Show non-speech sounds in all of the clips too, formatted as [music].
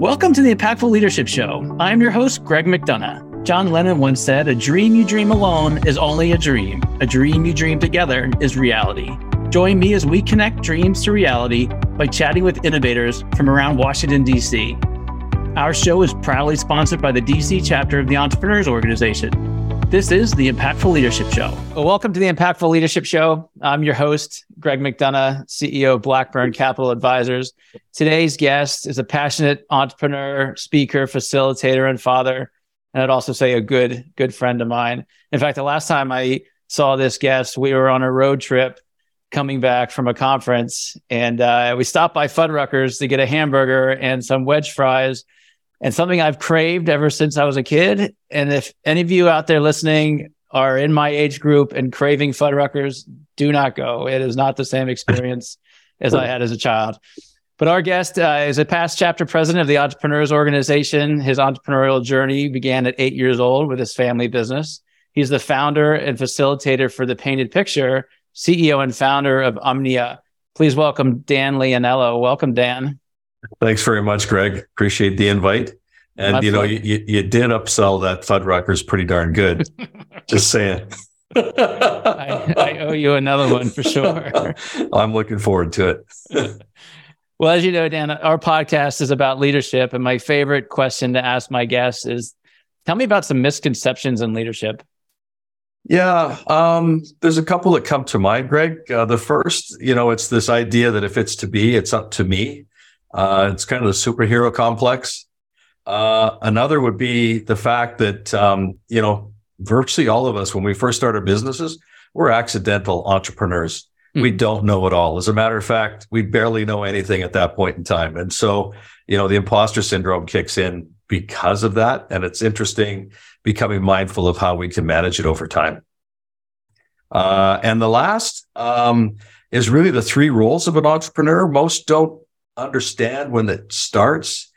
Welcome to the Impactful Leadership Show. I'm your host, Greg McDonough. John Lennon once said, A dream you dream alone is only a dream. A dream you dream together is reality. Join me as we connect dreams to reality by chatting with innovators from around Washington, D.C. Our show is proudly sponsored by the DC chapter of the Entrepreneurs Organization. This is the Impactful Leadership Show. Well, welcome to the Impactful Leadership Show. I'm your host, Greg McDonough, CEO of Blackburn Capital Advisors. Today's guest is a passionate entrepreneur, speaker, facilitator, and father. And I'd also say a good, good friend of mine. In fact, the last time I saw this guest, we were on a road trip coming back from a conference, and uh, we stopped by Fuddruckers to get a hamburger and some wedge fries and something I've craved ever since I was a kid. And if any of you out there listening are in my age group and craving Fuddruckers, do not go. It is not the same experience [laughs] as I had as a child. But our guest uh, is a past chapter president of the Entrepreneurs Organization. His entrepreneurial journey began at eight years old with his family business. He's the founder and facilitator for the Painted Picture, CEO and founder of Omnae. Please welcome Dan Lionello. Welcome, Dan. Thanks very much, Greg. Appreciate the invite. And My you know, you, you did upsell that Fuddruckers pretty darn good. [laughs] Just saying. I, I, owe you another one for sure. [laughs] I'm looking forward to it. [laughs] well, as you know, Dan, our podcast is about leadership. And my favorite question to ask my guests is tell me about some misconceptions in leadership. Yeah, um, there's a couple that come to mind, Greg. Uh, the first, you know, it's this idea that if it's to be, it's up to me. Uh, it's kind of the superhero complex. Uh, another would be the fact that, um, you know, virtually all of us, when we first started businesses, we're accidental entrepreneurs. Mm. We don't know it all. As a matter of fact, we barely know anything at that point in time. And so, you know, the imposter syndrome kicks in because of that. And it's interesting becoming mindful of how we can manage it over time. Uh, and the last um, is really the three roles of an entrepreneur. Most don't understand when it starts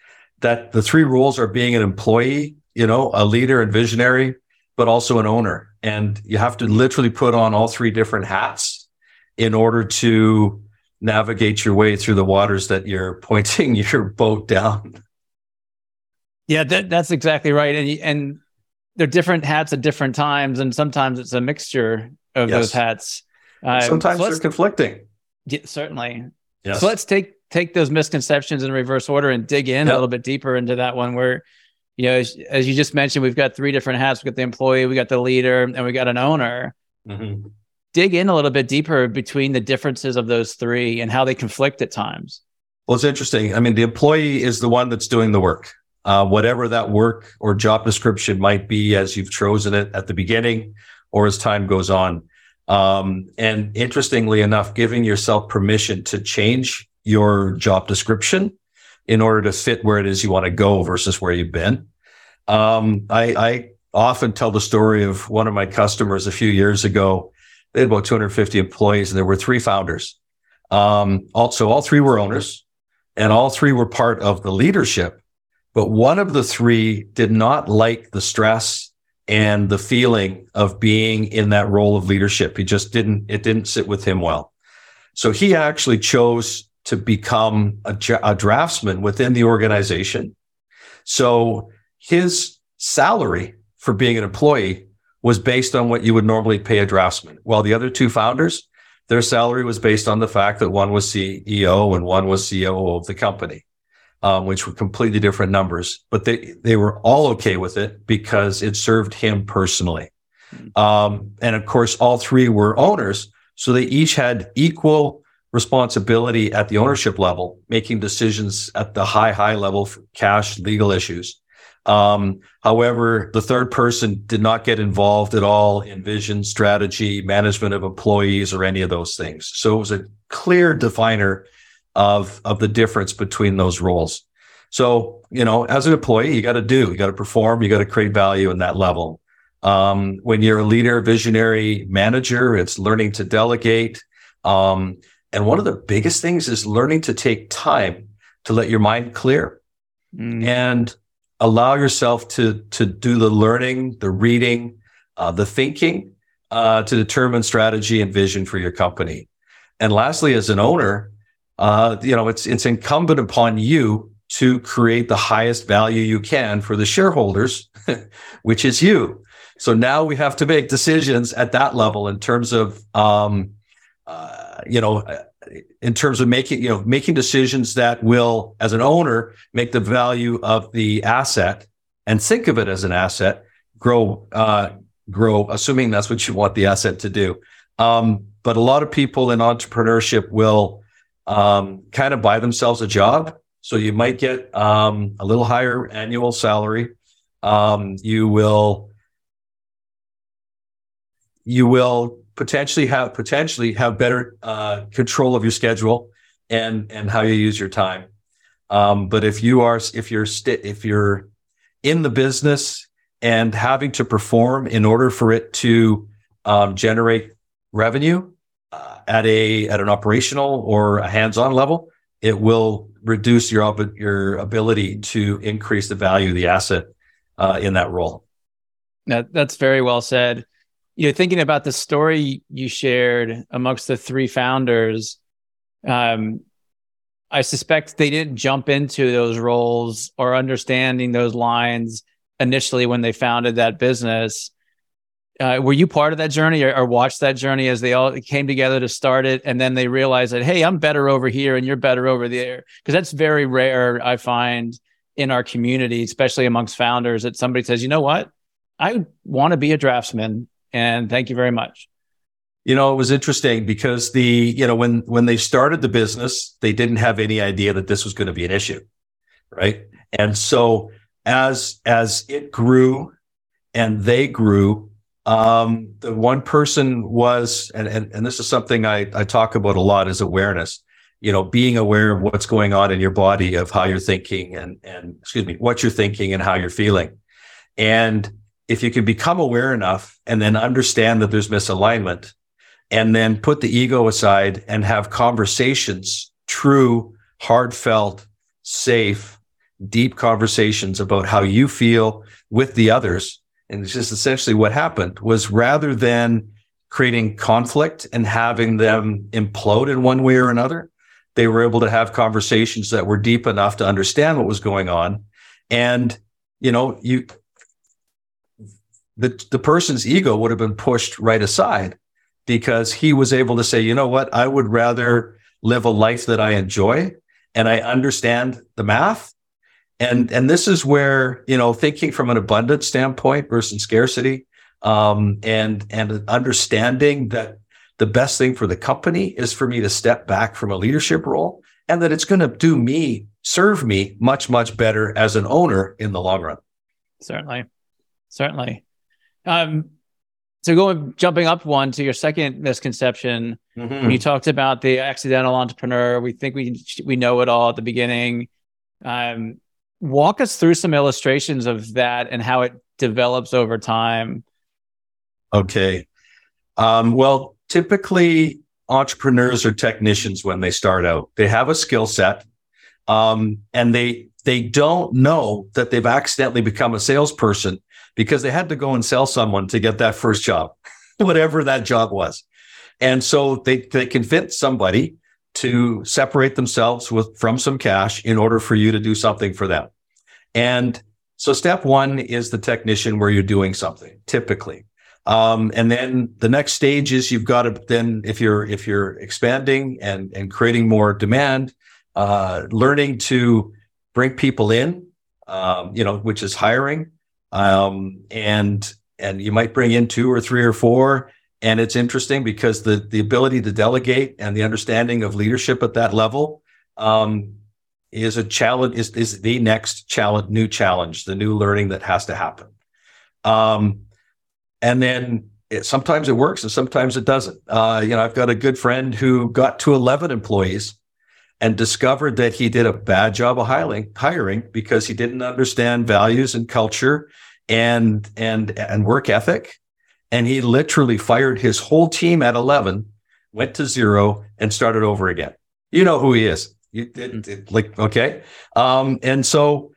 that the three roles are being an employee, you know, a leader and visionary, but also an owner. And you have to literally put on all three different hats in order to navigate your way through the waters that you're [laughs] pointing your boat down. Yeah, that, that's exactly right. And, and they're different hats at different times. And sometimes it's a mixture of yes. those hats. Uh, sometimes so they're conflicting. Yeah, certainly. Yes. So let's take take those misconceptions in reverse order and dig in yep. a little bit deeper into that one where you know as, as, you just mentioned we've got three different hats. We got the employee we got the leader and we got an owner. Mm-hmm. dig in a little bit deeper between the differences of those three and how they conflict at times. Well it's interesting. I mean the employee is the one that's doing the work. Uh, whatever that work or job description might be as you've chosen it at the beginning or as time goes on. Um, and interestingly enough giving yourself permission to change your job description in order to fit where it is you want to go versus where you've been. Um, I, I, often tell the story of one of my customers a few years ago. They had about 250 employees and there were three founders. Um, also, all three were owners and all three were part of the leadership. But one of the three did not like the stress and the feeling of being in that role of leadership. He just didn't, it didn't sit with him well. So he actually chose to become a, a draftsman within the organization. So his salary for being an employee was based on what you would normally pay a draftsman. While the other two founders, their salary was based on the fact that one was CEO and one was COO of the company, um, which were completely different numbers. But they they were all okay with it because it served him personally. Hmm. Um, and of course, all three were owners, so they each had equal responsibility at the ownership level, making decisions at the high, high level for cash legal issues. Um, however, the third person did not get involved at all in vision, strategy, management of employees, or any of those things. So it was a clear definer of, of the difference between those roles. So, you know, as an employee, you got to do, you got to perform, you got to create value in that level. Um, when you're a leader, visionary manager, it's learning to delegate. Um, and one of the biggest things is learning to take time to let your mind clear mm. and allow yourself to, to do the learning, the reading, uh, the thinking uh, to determine strategy and vision for your company. And lastly, as an owner, uh, you know, it's, it's incumbent upon you to create the highest value you can for the shareholders, [laughs] which is you. So now we have to make decisions at that level in terms of, um, uh, you know, in terms of making, you know, making decisions that will, as an owner, make the value of the asset and think of it as an asset grow, uh, grow, assuming that's what you want the asset to do. Um, but a lot of people in entrepreneurship will um, kind of buy themselves a job. So you might get um, a little higher annual salary. Um, you will you will potentially have potentially have better uh, control of your schedule and and how you use your time. Um, but if you are if you're st- if you're in the business and having to perform in order for it to um, generate revenue uh, at a at an operational or a hands-on level, it will reduce your your ability to increase the value of the asset uh, in that role. That, that's very well said. You know, thinking about the story you shared amongst the three founders, um, I suspect they didn't jump into those roles or understanding those lines initially when they founded that business. Uh, were you part of that journey or, or, watched that journey as they all came together to start it? And then they realized that hey i'm better over here and you're better over there. Because that's very rare i find in our community especially amongst founders that somebody says you know what? I want to be a draftsman and thank you very much. You know it was interesting because the you know when when they started the business they didn't have any idea that this was going to be an issue right? And so as as it grew and they grew um, the one person was, and, and, and this is something I, I talk about a lot is awareness, you know, being aware of what's going on in your body, of how you're thinking and, and excuse me, what you're thinking and how you're feeling. And if you can become aware enough and then understand that there's misalignment and then put the ego aside and have conversations, true, heartfelt, safe, deep conversations about how you feel with the others and it's just essentially what happened was rather than creating conflict and having them implode in one way or another, they were able to have conversations that were deep enough to understand what was going on. And, you know, you, the, the person's ego would have been pushed right aside because he was able to say, you know what, I would rather live a life that I enjoy and I understand the math. And and this is where you know thinking from an abundance standpoint versus scarcity um, and and understanding that the best thing for the company is for me to step back from a leadership role and that it's going to do me serve me much much better as an owner in the long run. Certainly. Certainly um, so going jumping up one to your second misconception mm-hmm. when you talked about the accidental entrepreneur we think we we know it all at the beginning um, walk us through some illustrations of that and how it develops over time. Okay. Um, well, typically entrepreneurs are technicians when they start out. They have a skill set, um, and they they don't know that they've accidentally become a salesperson because they had to go and sell someone to get that first job, whatever that job was. And so they they convince somebody to separate themselves with from some cash in order for you to do something for them. And so step one is the technician where you're doing something typically. Um, and then the next stage is you've got to then if you're if you're expanding and and creating more demand, uh, learning to bring people in, um, you know, which is hiring, um, and and you might bring in two or three or four. And it's interesting because the the ability to delegate and the understanding of leadership at that level um, is a challenge is, is the next challenge new challenge the new learning that has to happen um, and then it, sometimes it works and sometimes it doesn't uh, you know i've got a good friend who got to 11 employees and discovered that he did a bad job of hiring hiring because he didn't understand values and culture and and and work ethic. And he literally fired his whole team at 11 went to zero and started over again. You know who he is. You, it, it, like okay, um, and so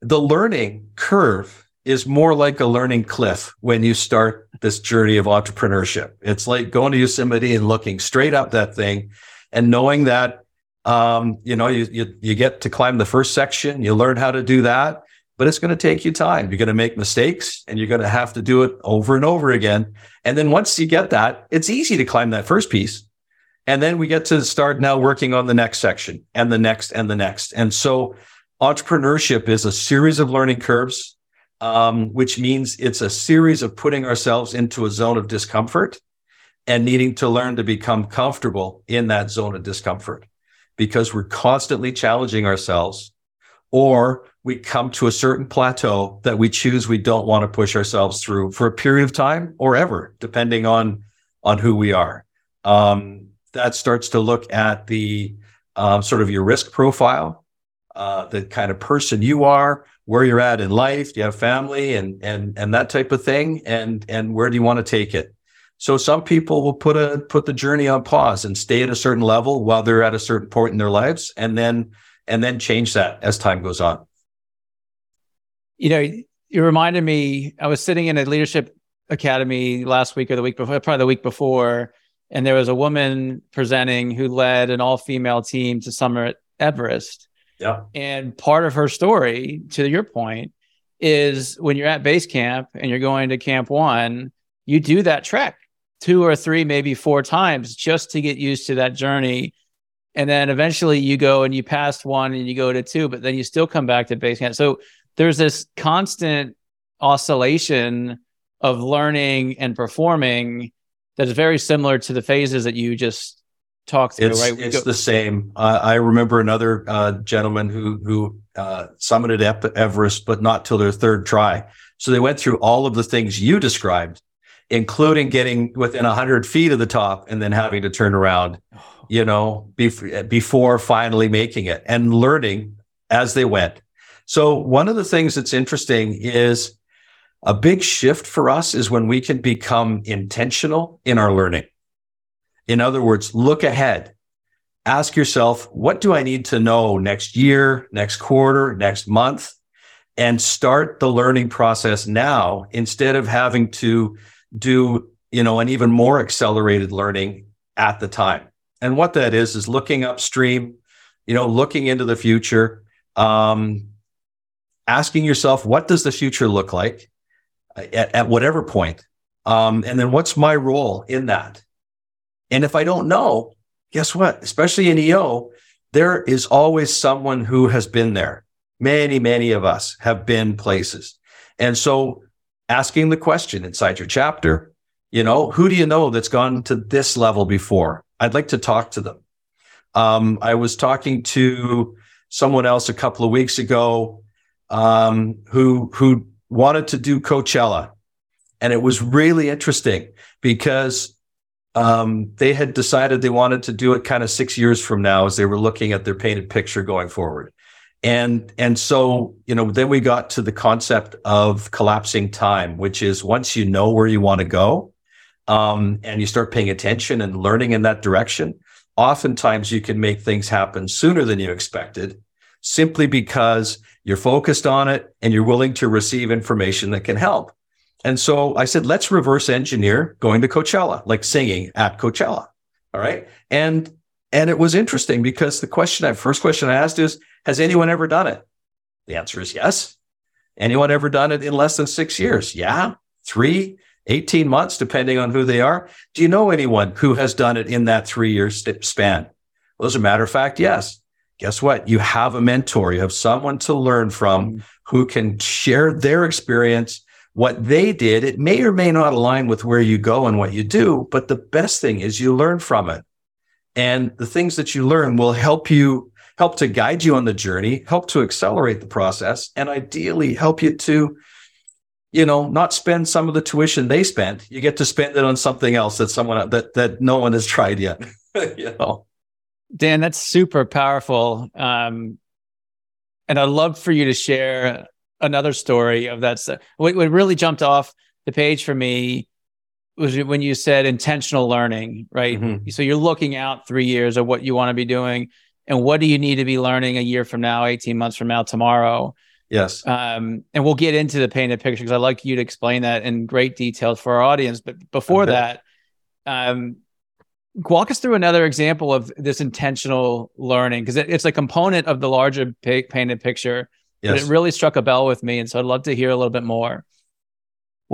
the learning curve is more like a learning cliff when you start this journey of entrepreneurship. It's like going to Yosemite and looking straight up that thing, and knowing that Um, you know, you, you you get to climb the first section, you learn how to do that, but it's going to take you time. You're going to make mistakes and you're going to have to do it over and over again. And then once you get that, it's easy to climb that first piece. And then we get to start now working on the next section and the next and the next. And so entrepreneurship is a series of learning curves, um, which means it's a series of putting ourselves into a zone of discomfort and needing to learn to become comfortable in that zone of discomfort because we're constantly challenging ourselves or we come to a certain plateau that we choose we don't want to push ourselves through for a period of time or ever depending on on who we are. Um, that starts to look at the um, sort of your risk profile uh, the kind of person you are where you're at in life do you have family and and and that type of thing and and where do you want to take it so some people will put a put the journey on pause and stay at a certain level while they're at a certain point in their lives, and then and then change that as time goes on. You know, you reminded me. I was sitting in a leadership academy last week or the week before, probably the week before, and there was a woman presenting who led an all female team to summit Everest. Yeah. And part of her story, to your point, is when you're at base camp and you're going to camp one, you do that trek two or three, maybe four times just to get used to that journey. And then eventually you go and you pass one and you go to two, but then you still come back to base camp. So there's this constant oscillation of learning and performing that is very similar to the phases that you just talked through, it's, right? It's the same. Uh, I remember another uh, gentleman who who uh, summited Everest, but not till their third try. So they went through all of the things you described, including getting within 100 feet of the top and then having to turn around, oh. you know, bef- before finally making it and learning as they went. So, one of the things that's interesting is a big shift for us is when we can become intentional in our learning. In other words, look ahead. Ask yourself, what do I need to know next year, next quarter, next month? And start the learning process now instead of having to do, you know, an even more accelerated learning at the time. And what that is, is looking upstream, you know, looking into the future, um, asking yourself, what does the future look like at, at whatever point? Um, and then what's my role in that? And if I don't know, guess what? Especially in EO, there is always someone who has been there. Many, many of us have been places. And so asking the question inside your chapter, you know, who do you know that's gone to this level before? I'd like to talk to them. Um, I was talking to someone else a couple of weeks ago um, who who wanted to do Coachella, and it was really interesting because um, they had decided they wanted to do it kind of six years from now as they were looking at their painted picture going forward. And, and so, you know, then we got to the concept of collapsing time, which is once you know where you want to go, um, and you start paying attention and learning in that direction, oftentimes you can make things happen sooner than you expected simply because you're focused on it and you're willing to receive information that can help. And so I said, let's reverse engineer going to Coachella, like singing at Coachella. All right. And, and it was interesting because the question I, first question I asked is, has anyone ever done it? The answer is yes. Anyone ever done it in less than six years? Yeah. Three, 18 months, depending on who they are. Do you know anyone who has done it in that three year span? Well, as a matter of fact, yes. Guess what? You have a mentor. You have someone to learn from mm-hmm. who can share their experience, what they did. It may or may not align with where you go and what you do, but the best thing is you learn from it. And the things that you learn will help you help to guide you on the journey, help to accelerate the process, and ideally help you to, you know, not spend some of the tuition they spent. You get to spend it on something else that someone that that no one has tried yet. [laughs] you know. Dan, that's super powerful. Um, and I'd love for you to share another story of that. What, what really jumped off the page for me was when you said intentional learning, right? Mm-hmm. So you're looking out three years of what you want to be doing and what do you need to be learning a year from now 18 months from now tomorrow yes um, and we'll get into the painted picture because i'd like you to explain that in great detail for our audience but before okay. that um, walk us through another example of this intentional learning because it, it's a component of the larger pa- painted picture yes. but it really struck a bell with me and so i'd love to hear a little bit more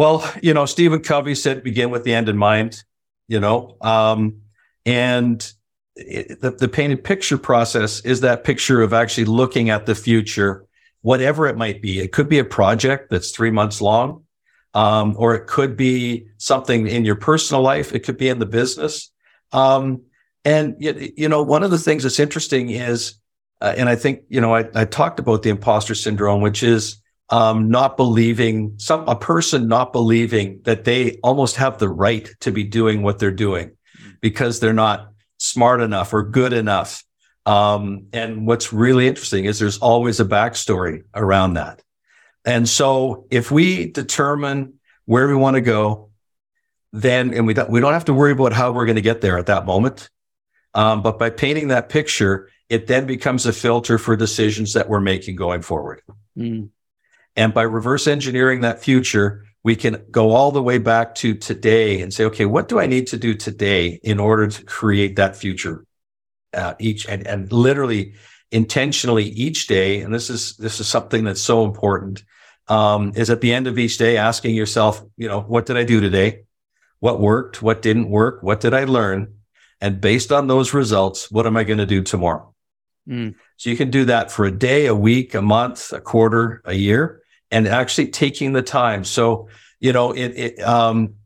well you know stephen covey said begin with the end in mind you know um, and it, the, the painted picture process is that picture of actually looking at the future whatever it might be. It could be a project that's three months long um, or it could be something in your personal life. It could be in the business. Um, and you know, one of the things that's interesting is, uh, and I think you know, I, I, talked about the imposter syndrome, which is um, not believing some a person not believing that they almost have the right to be doing what they're doing because they're not smart enough or good enough. Um, and what's really interesting is there's always a backstory around that. And so if we determine where we want to go, then and we don't we don't have to worry about how we're going to get there at that moment. Um, but by painting that picture, it then becomes a filter for decisions that we're making going forward. Mm. And by reverse engineering that future, we can go all the way back to today and say, okay, what do I need to do today in order to create that future? Uh, each and, and literally intentionally each day, and this is this is something that's so important, um, is at the end of each day asking yourself, you know, what did I do today? what worked, what didn't work, what did I learn? And based on those results, what am I going to do tomorrow? Mm. So you can do that for a day, a week, a month, a quarter, a year, and actually taking the time. So, you know, it, it um,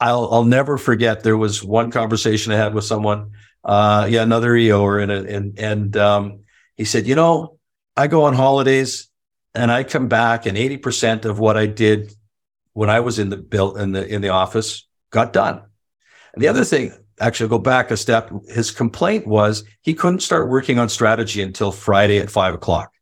I'll, I'll never forget. There was one conversation I had with someone, uh, yeah, another EO, or and, and, and, um, he said, you know, I go on holidays and I come back and 80% of what I did when I was in the built in the, in the office got done. And the other thing, actually, go back a step. His complaint was he couldn't start working on strategy until Friday at five o'clock.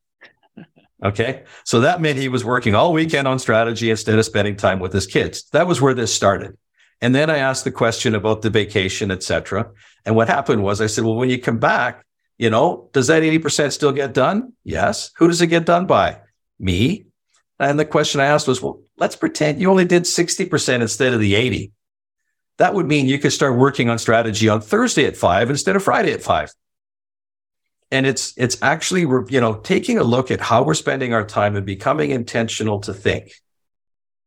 [laughs] Okay. So that meant he was working all weekend on strategy instead of spending time with his kids. That was where this started. And then I asked the question about the vacation, etc. And what happened was I said, well, when you come back, you know, does that 80% still get done? Yes. Who does it get done by? Me. And the question I asked was, well, let's pretend you only did 60% instead of the 80 that would mean you could start working on strategy on Thursday at five instead of Friday at five. And it's it's actually you know taking a look at how we're spending our time and becoming intentional to think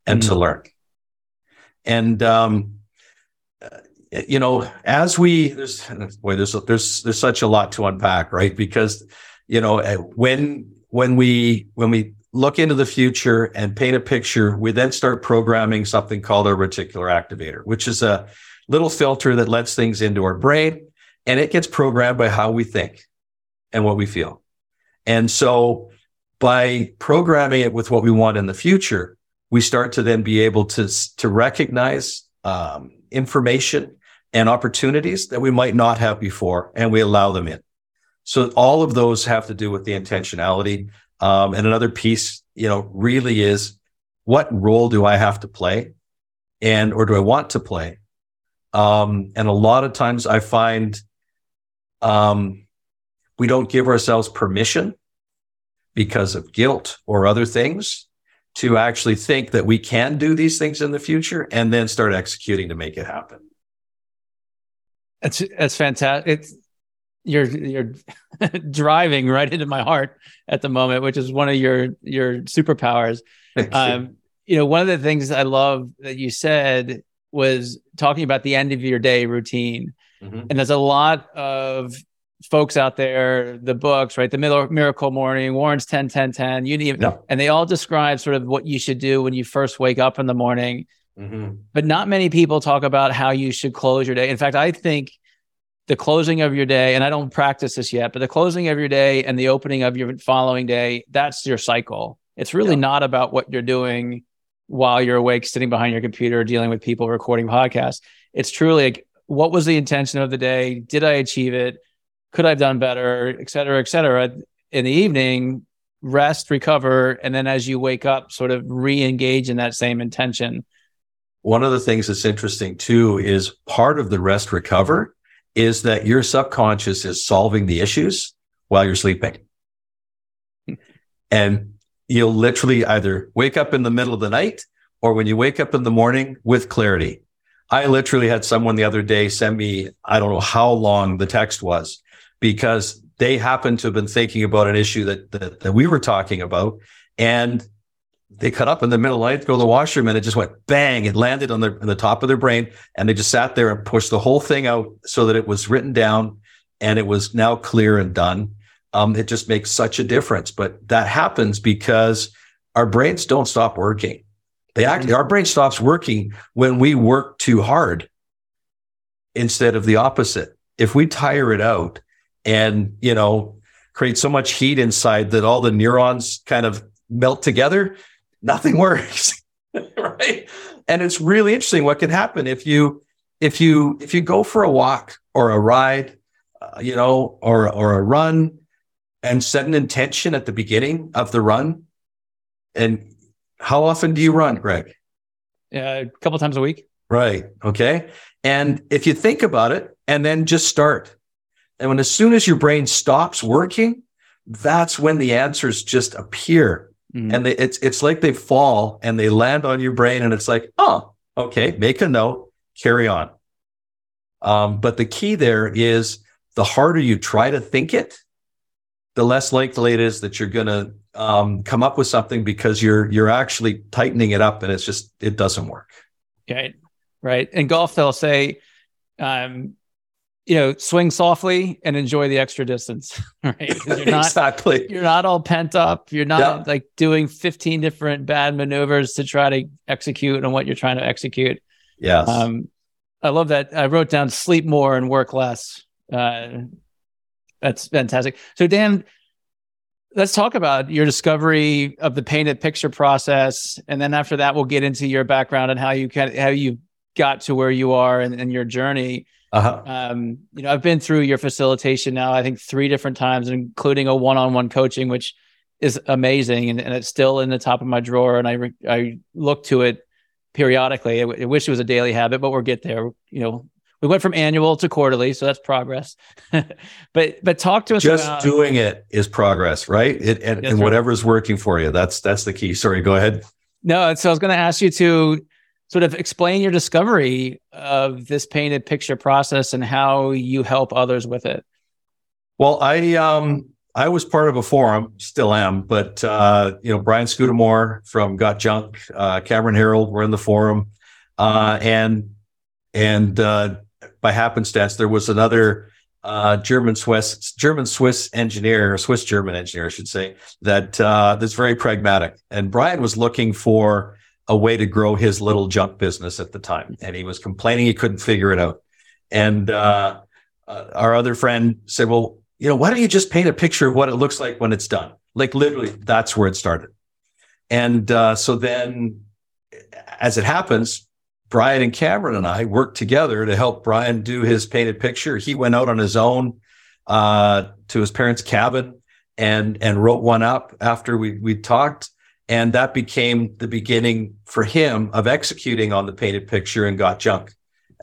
and mm. to learn. And um, you know, as we there's boy there's there's there's such a lot to unpack, right? Because you know when when we when we look into the future and paint a picture, we then start programming something called a reticular activator, which is a little filter that lets things into our brain and it gets programmed by how we think and what we feel. And so by programming it with what we want in the future, we start to then be able to, to recognize um, information and opportunities that we might not have before, and we allow them in. So all of those have to do with the intentionality um, and another piece, you know, really is what role do I have to play and, or do I want to play? Um, and a lot of times I find, um, we don't give ourselves permission because of guilt or other things to actually think that we can do these things in the future and then start executing to make it happen. That's that's fantastic. It's you're you're [laughs] driving right into my heart at the moment, which is one of your your superpowers. Um, you know, one of the things I love that you said was talking about the end of your day routine, mm-hmm. and there's a lot of folks out there, the books, right? The middle Miracle Morning, Warren's 10, 10, 10, you need, and they all describe sort of what you should do when you first wake up in the morning. Mm-hmm. But not many people talk about how you should close your day. In fact, I think the closing of your day, and I don't practice this yet, but the closing of your day and the opening of your following day, that's your cycle. It's really yeah. not about what you're doing while you're awake, sitting behind your computer, dealing with people, recording podcasts. It's truly like, what was the intention of the day? Did I achieve it? Could I have done better, et cetera, et cetera? In the evening, rest, recover, and then as you wake up, sort of re engage in that same intention. One of the things that's interesting too is part of the rest recover is that your subconscious is solving the issues while you're sleeping. and you'll literally either wake up in the middle of the night or when you wake up in the morning with clarity. I literally had someone the other day send me, I don't know how long the text was because they happened to have been thinking about an issue that, that, that we were talking about. And they cut up in the middle of the night to go to the washroom and it just went bang. It landed on, their, on the top of their brain. And they just sat there and pushed the whole thing out so that it was written down and it was now clear and done. Um, it just makes such a difference. But that happens because our brains don't stop working. They act, our brain stops working when we work too hard instead of the opposite. If we tire it out and, you know, create so much heat inside that all the neurons kind of melt together, nothing [laughs] works. right. And it's really interesting what can happen if you, if you, if you go for a walk or a ride, uh, you know, or, or a run and set an intention at the beginning of the run and how often do you run, Greg? Yeah, a couple times a week. Right. Okay. And if you think about it and then just start. And when as soon as your brain stops working, that's when the answers just appear. Mm-hmm. And they, it's it's like they fall and they land on your brain, and it's like, oh, okay, make a note, carry on. Um, but the key there is the harder you try to think it, the less likely it is that you're going to um, come up with something because you're you're actually tightening it up and it's just it doesn't work. Right, right. In golf, they'll say, um, you know, swing softly and enjoy the extra distance. [laughs] Right, you're not, exactly. You're not all pent up. You're not yeah. like doing 15 different bad maneuvers to try to execute on what you're trying to execute. Yes. Um, I love that. I wrote down sleep more and work less. Uh, that's fantastic. So, Dan, let's talk about your discovery of the painted picture process, and then after that, we'll get into your background and how you can how you got to where you are and, and your journey. Uh-huh. Um, you know, I've been through your facilitation now. I think three different times, including a one-on-one coaching, which is amazing, and, and it's still in the top of my drawer. And I re- I look to it periodically. I, w- I wish it was a daily habit, but we'll get there. You know, we went from annual to quarterly, so that's progress. [laughs] but but talk to us. Just about, doing it is progress, right? It, and, and whatever's working for you. That's that's the key. Sorry, go ahead. No, so I was going to ask you to sort of explain your discovery of this painted picture process and how you help others with it. Well, I um I was part of a forum, still am, but uh, you know Brian Scudamore from Got Junk, uh, Cameron Herold were in the forum, uh, and and uh, by happenstance, there was another uh, German Swiss German Swiss engineer, Swiss German engineer, I should say, that uh, that's very pragmatic. And Brian was looking for a way to grow his little junk business at the time, and he was complaining he couldn't figure it out. And uh, uh, our other friend said, "Well, you know, why don't you just paint a picture of what it looks like when it's done?" Like literally, that's where it started. And uh, so then, as it happens, Brian and Cameron and I worked together to help Brian do his painted picture. He went out on his own uh, to his parents' cabin and and wrote one up after we we talked, and that became the beginning for him of executing on the painted picture and got junk,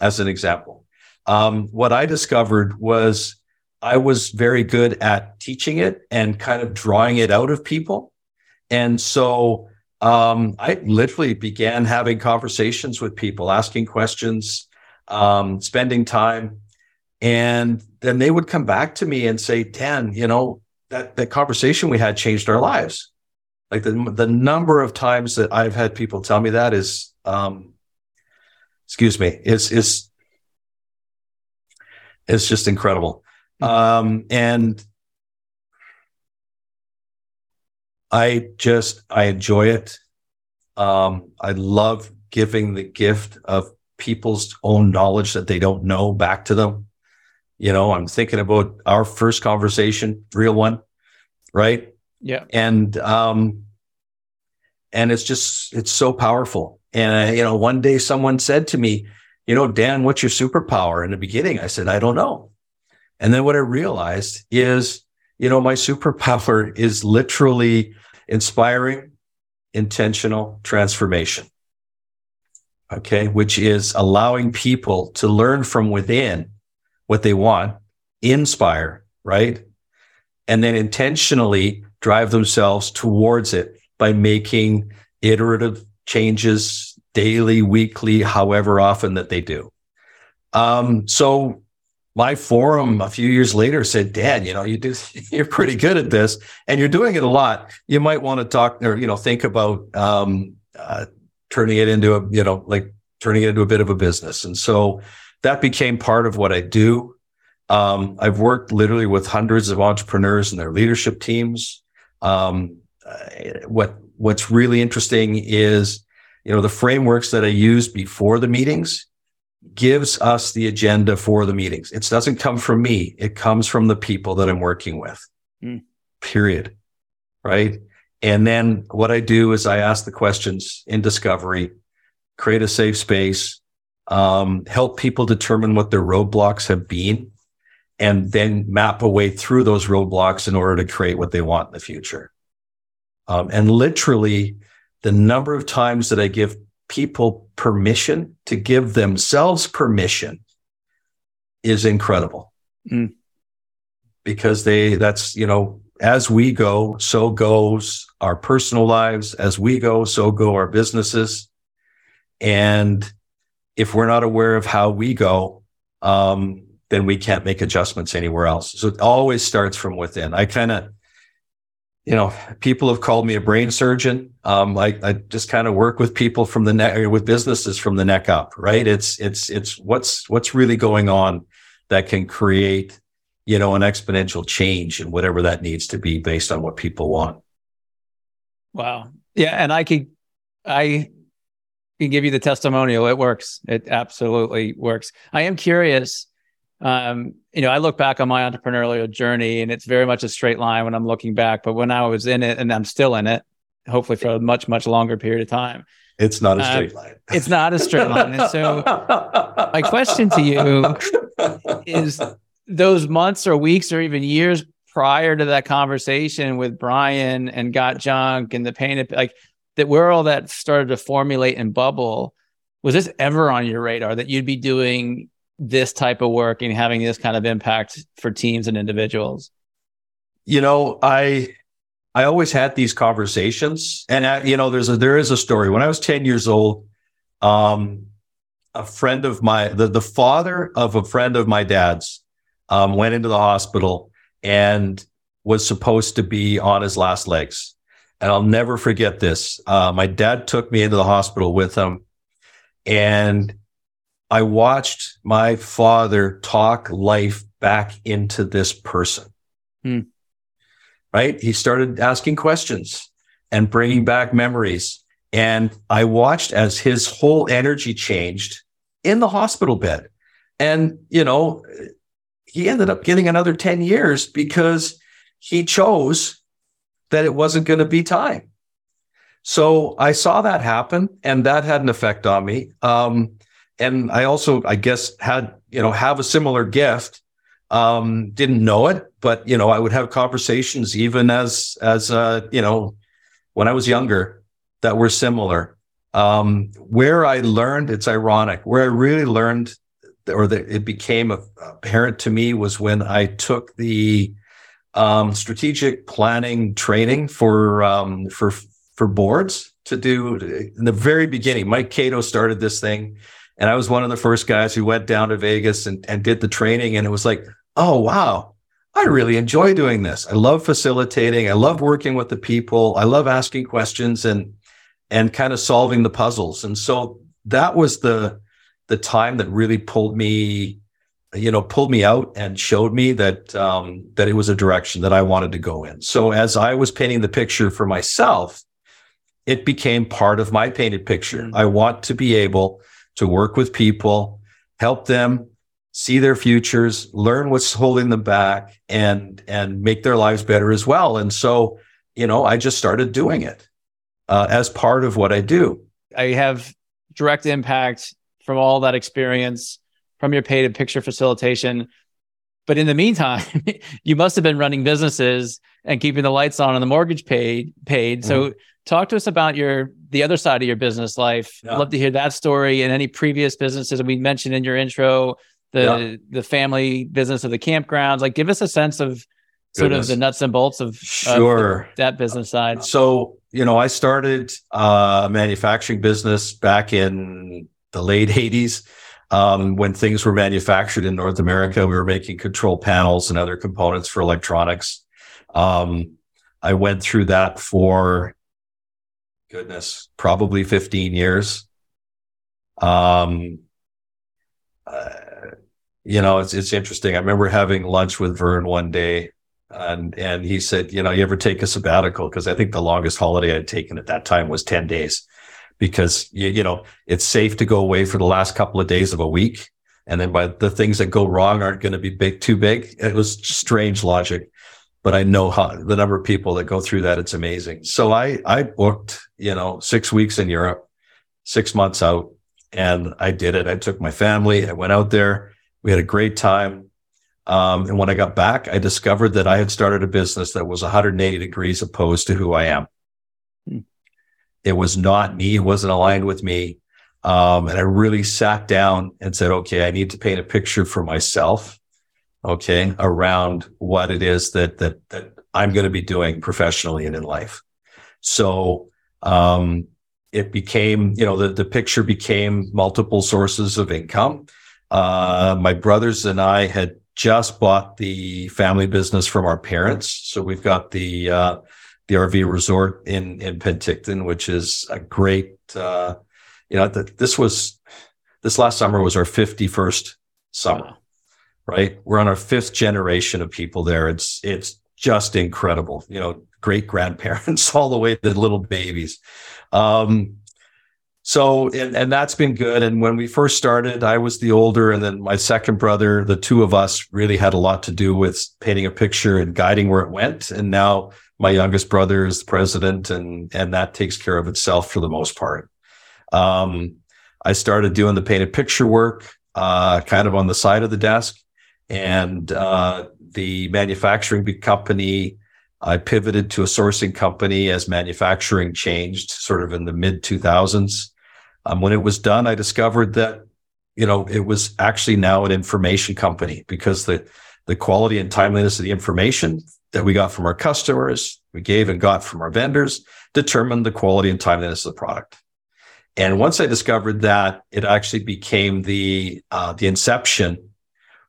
as an example. Um, what I discovered was I was very good at teaching it and kind of drawing it out of people, and so um, I literally began having conversations with people, asking questions, um, spending time. And then they would come back to me and say, Dan, you know, that, that conversation we had changed our lives. Like the, the number of times that I've had people tell me that is, um, excuse me, is, is, is just incredible. Mm-hmm. Um, and I just I enjoy it. Um, I love giving the gift of people's own knowledge that they don't know back to them. You know, I'm thinking about our first conversation, real one, right? Yeah. And um, and it's just it's so powerful. And uh, you know, one day someone said to me, you know, Dan, what's your superpower? In the beginning, I said, I don't know. And then what I realized is, you know, my superpower is literally inspiring intentional transformation. Okay. Which is allowing people to learn from within what they want, inspire, right? And then intentionally drive themselves towards it by making iterative changes, daily, weekly, however often that they do. Um, so my forum a few years later said, Dan, you know, you do, [laughs] you're pretty good at this and you're doing it a lot. You might want to talk or, you know, think about, um, uh, turning it into a, you know, like turning it into a bit of a business. And so that became part of what I do. Um, I've worked literally with hundreds of entrepreneurs and their leadership teams. Um, what, what's really interesting is, you know, the frameworks that I use before the meetings gives us the agenda for the meetings. It doesn't come from me. It comes from the people that I'm working with. Mm. Period. Right. And then what I do is I ask the questions in discovery, create a safe space, um, help people determine what their roadblocks have been, and then map a way through those roadblocks in order to create what they want in the future. Um, and literally, the number of times that I give people permission to give themselves permission is incredible. Mm. Because they, that's, you know, as we go, so goes our personal lives. As we go, so go our businesses. And if we're not aware of how we go, um, then we can't make adjustments anywhere else. So it always starts from within. I kind of, you know, people have called me a brain surgeon. Um, I, I just kind of work with people from the neck, with businesses from the neck up, right? It's, it's, it's what's, what's really going on that can create, you know, an exponential change in whatever that needs to be based on what people want. Wow. Yeah. And I could, I can give you the testimonial. It works. It absolutely works. I am curious um, you know, I look back on my entrepreneurial journey and it's very much a straight line when I'm looking back. But when I was in it and I'm still in it, hopefully for a much, much longer period of time. It's not a straight uh, line. it's not a straight line. And so [laughs] my question to you is those months or weeks or even years prior to that conversation with Brian and Got Junk and the pain, of like that where all that started to formulate and bubble, was this ever on your radar that you'd be doing this type of work and having this kind of impact for teams and individuals? You know, I I always had these conversations, and I, you know, there's a there is a story. When I was ten years old, um, a friend of my the the father of a friend of my dad's um, went into the hospital and was supposed to be on his last legs. And I'll never forget this. Uh, my dad took me into the hospital with him, and I watched my father talk life back into this person. Hmm. Right. He started asking questions and bringing back memories. And I watched as his whole energy changed in the hospital bed. And, you know, he ended up getting another 10 years because he chose that it wasn't going to be time. So I saw that happen and that had an effect on me. Um, and I also, I guess, had you know have a similar gift. Um, didn't know it, but you know, I would have conversations even as as uh, you know when I was younger that were similar. Um, where I learned, it's ironic. Where I really learned, or that it became apparent to me, was when I took the um, strategic planning training for um, for for boards to do in the very beginning. Mike Cato started this thing and I was one of the first guys who went down to Vegas and, and did the training. And it was like, oh, wow, I really enjoy doing this. I love facilitating. I love working with the people. I love asking questions and, and kind of solving the puzzles. And so that was the, the time that really pulled me, you know, pulled me out and showed me that, um, that it was a direction that I wanted to go in. So as I was painting the picture for myself, it became part of my painted picture. Mm-hmm. I want to be able to work with people, help them see their futures, learn what's holding them back and, and make their lives better as well. And so, you know, I just started doing it uh, as part of what I do. I have direct impact from all that experience from your painted picture facilitation. But in the meantime, [laughs] you must have been running businesses and keeping the lights on and the mortgage paid paid. Mm-hmm. So talk to us about your the other side of your business life. Yeah. I'd love to hear that story and any previous businesses that we mentioned in your intro, the yeah. the family business of the campgrounds. Like give us a sense of sort Goodness. of the nuts and bolts of, sure of that business side. So you know, I started uh, a manufacturing business back in the late 80s um, when things were manufactured in North America. We were making control panels and other components for electronics. Um, I went through that for goodness, probably 15 years. Um, uh, you know, it's it's interesting. I remember having lunch with Vern one day, and and he said, you know, you ever take a sabbatical? Because I think the longest holiday I'd taken at that time was 10 days, because you, you know it's safe to go away for the last couple of days of a week, and then by the things that go wrong aren't going to be big too big. It was strange logic but I know how the number of people that go through that. It's amazing. So I, I booked, you know, six weeks in Europe, six months out and I did it. I took my family. I went out there. We had a great time. Um, and when I got back, I discovered that I had started a business that was 180 degrees opposed to who I am. Hmm. It was not me. It wasn't aligned with me. Um, and I really sat down and said, okay, I need to paint a picture for myself okay, around what it is that that that I'm going to be doing professionally and in life. So um, it became, you know, the the picture became multiple sources of income. Uh, my brothers and I had just bought the family business from our parents, so we've got the uh, the RV resort in in Penticton, which is a great. Uh, you know, the, this was this last summer was our 51st summer right? We're on our fifth generation of people there. It's it's just incredible. You know, great grandparents [laughs] all the way to little babies. Um, so and, and that's been good. And when we first started, I was the older, and then my second brother, the two of us really had a lot to do with painting a picture and guiding where it went. And now my youngest brother is the president, and and that takes care of itself for the most part. Um, I started doing the painted picture work, uh, kind of on the side of the desk and uh, the manufacturing company i pivoted to a sourcing company as manufacturing changed sort of in the mid 2000s um, when it was done i discovered that you know it was actually now an information company because the the quality and timeliness of the information that we got from our customers we gave and got from our vendors determined the quality and timeliness of the product. And once i discovered that it actually became the uh, the inception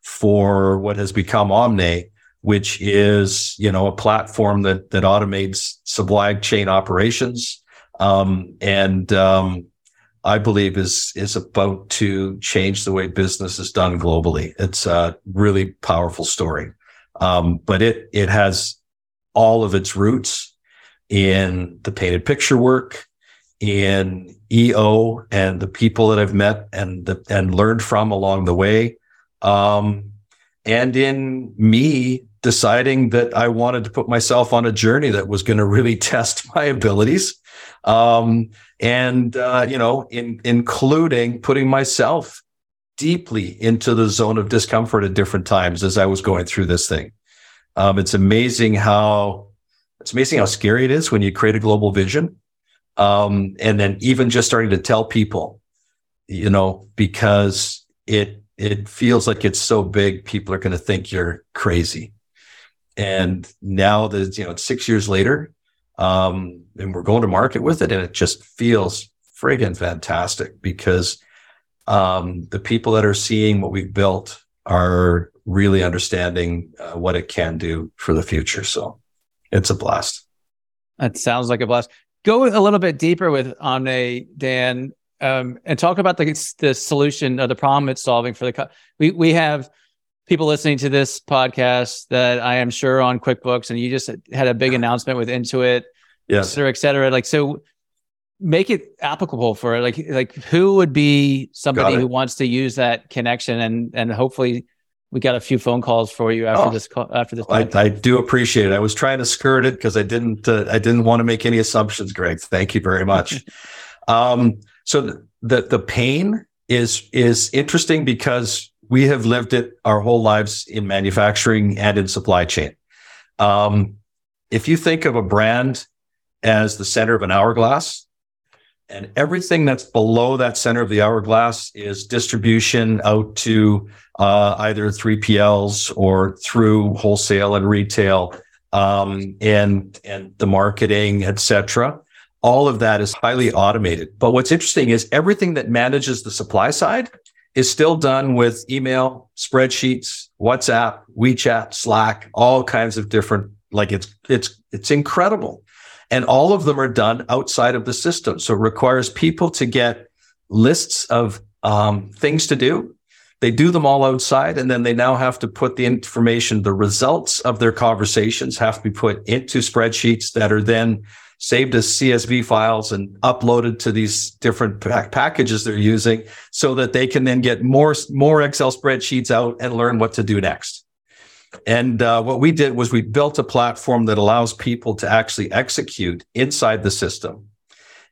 for what has become Omnae, which is you know a platform that that automates supply chain operations, um, and um, I believe is is about to change the way business is done globally. It's a really powerful story, um, but it it has all of its roots in the painted picture work, in EO and the people that I've met and the, and learned from along the way, um, and in me deciding that I wanted to put myself on a journey that was going to really [laughs] test my abilities. Um, and, uh, you know, in, including putting myself deeply into the zone of discomfort at different times as I was going through this thing. Um, it's amazing how, it's amazing how scary it is when you create a global vision. Um, and then even just starting to tell people, you know, because it it feels like it's so big, people are going to think you're crazy. And now that you know, it's six years later, um, and we're going to market with it, and it just feels friggin' fantastic because um, the people that are seeing what we've built are really understanding uh, what it can do for the future. So it's a blast. That sounds like a blast. Go a little bit deeper with Omnae, Dan um, and talk about the the solution or the problem it's solving for the. We we have people listening to this podcast that I am sure on QuickBooks, and you just had a big announcement with Intuit, yes. et cetera, et cetera. Like so, make it applicable for like like who would be somebody who wants to use that connection, and and hopefully we got a few phone calls for you after oh, this call after this. I, I, do appreciate it. I was trying to skirt it because I didn't uh, I didn't want to make any assumptions, Greg. Thank you very much. [laughs] um, so the, the, the pain is is interesting because we have lived it our whole lives in manufacturing and in supply chain. Um, if you think of a brand as the center of an hourglass, and everything that's below that center of the hourglass is distribution out to uh, either 3PLs or through wholesale and retail um, and and the marketing, etc. all of that is highly automated. But what's interesting is everything that manages the supply side is still done with email, spreadsheets, WhatsApp, WeChat, Slack, all kinds of different, like it's, it's, it's incredible. And all of them are done outside of the system. So it requires people to get lists of um, things to do. They do them all outside, and then they now have to put the information, the results of their conversations have to be put into spreadsheets that are then saved as CSV files and uploaded to these different packages they're using so that they can then get more, more Excel spreadsheets out and learn what to do next. And uh, what we did was we built a platform that allows people to actually execute inside the system.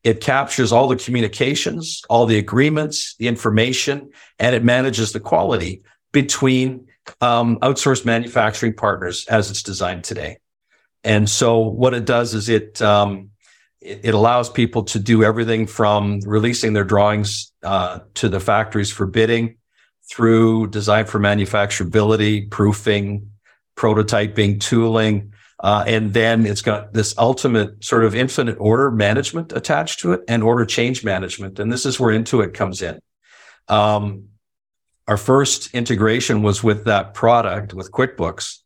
It captures all the communications, all the agreements, the information, and it manages the quality between um, outsourced manufacturing partners as it's designed today. And so what it does is it, um, it, it, allows people to do everything from releasing their drawings uh, to the factories for bidding through design for manufacturability, proofing, prototyping, tooling. Uh, and then it's got this ultimate sort of infinite order management attached to it and order change management. And this is where Intuit comes in. Um, our first integration was with that product with QuickBooks.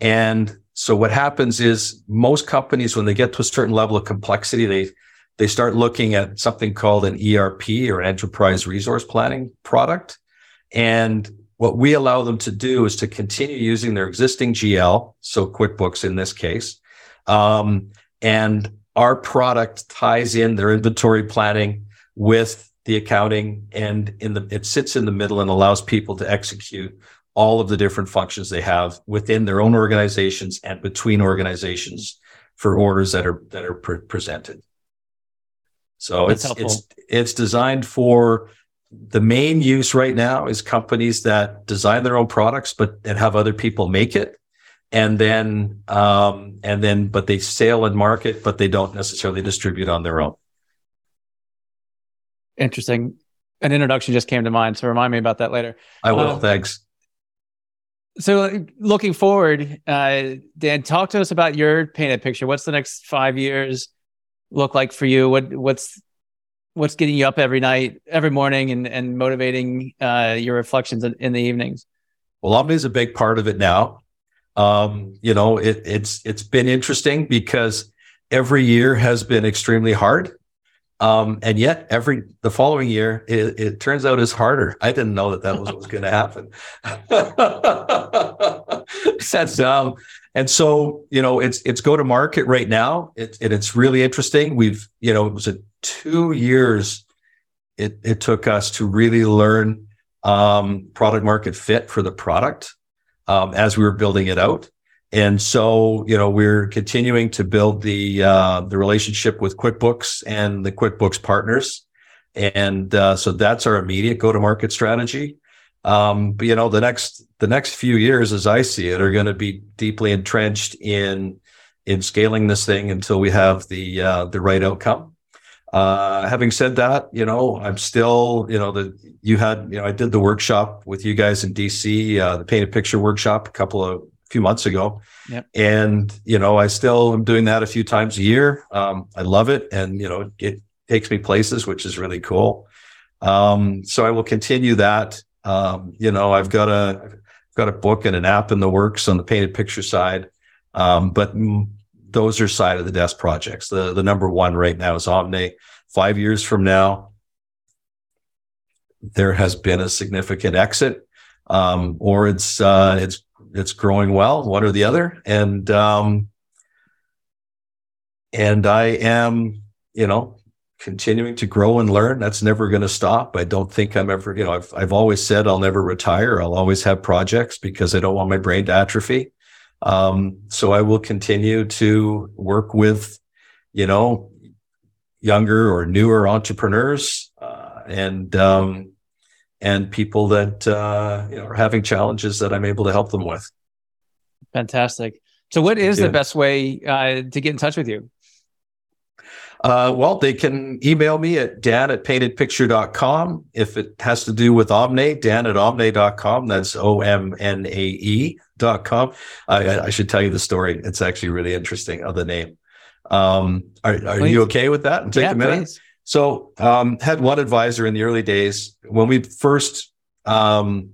And so what happens is most companies, when they get to a certain level of complexity, they they start looking at something called an ERP or an enterprise resource planning product. And what we allow them to do is to continue using their existing GL, so QuickBooks in this case, um, and our product ties in their inventory planning with the accounting, and in the it sits in the middle and allows people to execute all of the different functions they have within their own organizations and between organizations for orders that are that are pre- presented. So That's it's helpful. it's it's designed for the main use right now is companies that design their own products but and have other people make it. And then um, and then but they sell and market but they don't necessarily distribute on their own. Interesting. An introduction just came to mind so remind me about that later. I will. Um, thanks so looking forward, uh, Dan, talk to us about your painted picture. What's the next five years look like for you? What what's what's getting you up every night, every morning, and and motivating uh, your reflections in, in, the evenings? Well, Omnae is a big part of it now. Um, you know, it, it's it's been interesting because every year has been extremely hard. Um, and yet every the following year, it, it, turns out is harder. I didn't know that that was what was going to happen. [laughs] That's um, and so you know, it's it's go to market right now. It, and it's really interesting. We've you know, it was a two years. It it took us to really learn um, product market fit for the product um, as we were building it out. And so, you know, we're continuing to build the uh, the relationship with QuickBooks and the QuickBooks partners, and uh, so that's our immediate go to market strategy. Um, but you know, the next the next few years, as I see it, are going to be deeply entrenched in in scaling this thing until we have the uh, the right outcome. Uh, having said that, you know, I'm still, you know, the you had, you know, I did the workshop with you guys in DC, uh, the painted picture workshop a couple of few months ago. Yep. And, you know, I still am doing that a few times a year. Um, I love it. And, you know, it takes me places, which is really cool. Um, so I will continue that. Um, you know, I've got a, I've got a book and an app in the works on the painted picture side. Um, but those are side of the desk projects. The, the number one right now is Omnae. Five years from now, there has been a significant exit, um, or it's, uh, it's it's growing well, one or the other. And um, and I am, you know, continuing to grow and learn. That's never going to stop. I don't think I'm ever, you know, I've I've always said I'll never retire. I'll always have projects because I don't want my brain to atrophy. Um, so I will continue to work with, you know, younger or newer entrepreneurs uh, and um, and people that uh, you know, are having challenges that I'm able to help them with. Fantastic. So, what is yeah. the best way uh, to get in touch with you? Uh, well, they can email me at dan at paintedpicture.com. If it has to do with Omnae, dan at omnae.com. That's O M N A E dot com. I, I should tell you the story. It's actually really interesting of the name. Um, are, are you okay with that? And take yeah, a minute. Please. So, um, had one advisor in the early days when we first um,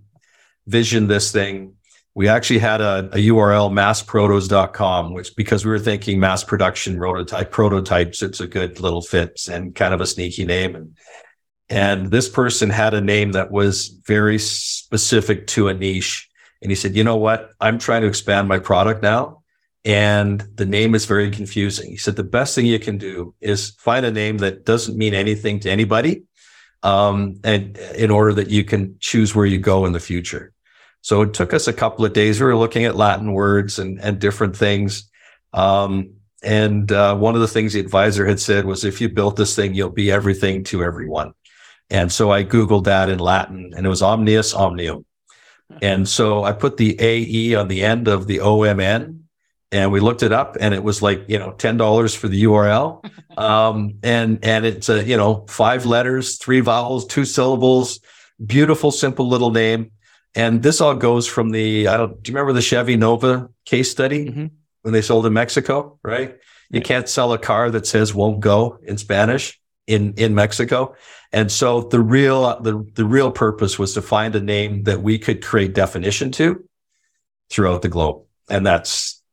visioned this thing. We actually had a, a URL massprotos.com, which because we were thinking mass production prototype prototypes, it's a good little fit and kind of a sneaky name. And and this person had a name that was very specific to a niche. And he said, you know what? I'm trying to expand my product now. And the name is very confusing. He said, the best thing you can do is find a name that doesn't mean anything to anybody. Um, and in order that you can choose where you go in the future. So it took us a couple of days. We were looking at Latin words and, and different things. Um, and uh, one of the things the advisor had said was, if you built this thing, you'll be everything to everyone. And so I Googled that in Latin and it was omnius omnium. And so I put the AE on the end of the OMN and we looked it up and it was like, you know, $10 for the URL. [laughs] Um, and, and it's a, you know, five letters, three vowels, two syllables, beautiful, simple little name. And this all goes from the, I don't, do you remember the Chevy Nova case study mm-hmm. when they sold in Mexico, right? You can't sell a car that says won't go in Spanish in, in Mexico. And so the real, the, the real purpose was to find a name that we could create definition to throughout the globe. And that's,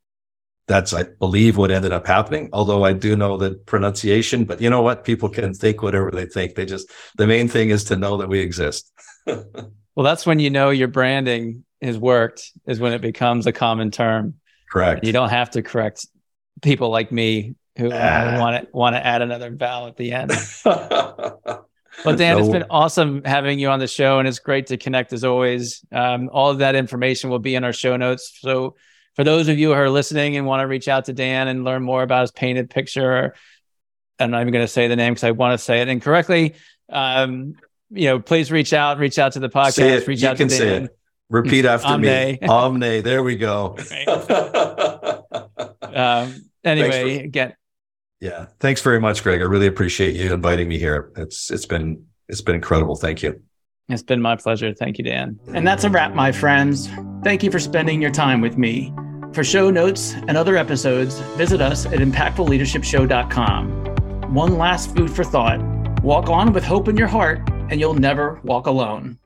that's, I believe, what ended up happening. Although I do know the pronunciation, but you know what? People can think whatever they think. They just, the main thing is to know that we exist. [laughs] well, that's when you know your branding has worked, is when it becomes a common term. Correct. You don't have to correct people like me who want to want to add another vowel at the end. [laughs] Well, Dan, no. it's been awesome having you on the show, and it's great to connect as always. Um, all of that information will be in our show notes. So, for those of you who are listening and want to reach out to Dan and learn more about his painted picture, I'm not even going to say the name because I want to say it incorrectly. Um, you know, please reach out. Reach out to the podcast. Reach you out can to Dan. It. Repeat [laughs] after Omnae. me. Omnae. There we go. [laughs] um, anyway, for- again, yeah. Thanks very much, Greg. I really appreciate you inviting me here. It's it's been it's been incredible. Thank you. It's been my pleasure. Thank you, Dan. And that's a wrap, my friends. Thank you for spending your time with me. For show notes and other episodes, visit us at impactfulleadershipshow.com. One last food for thought walk on with hope in your heart, and you'll never walk alone.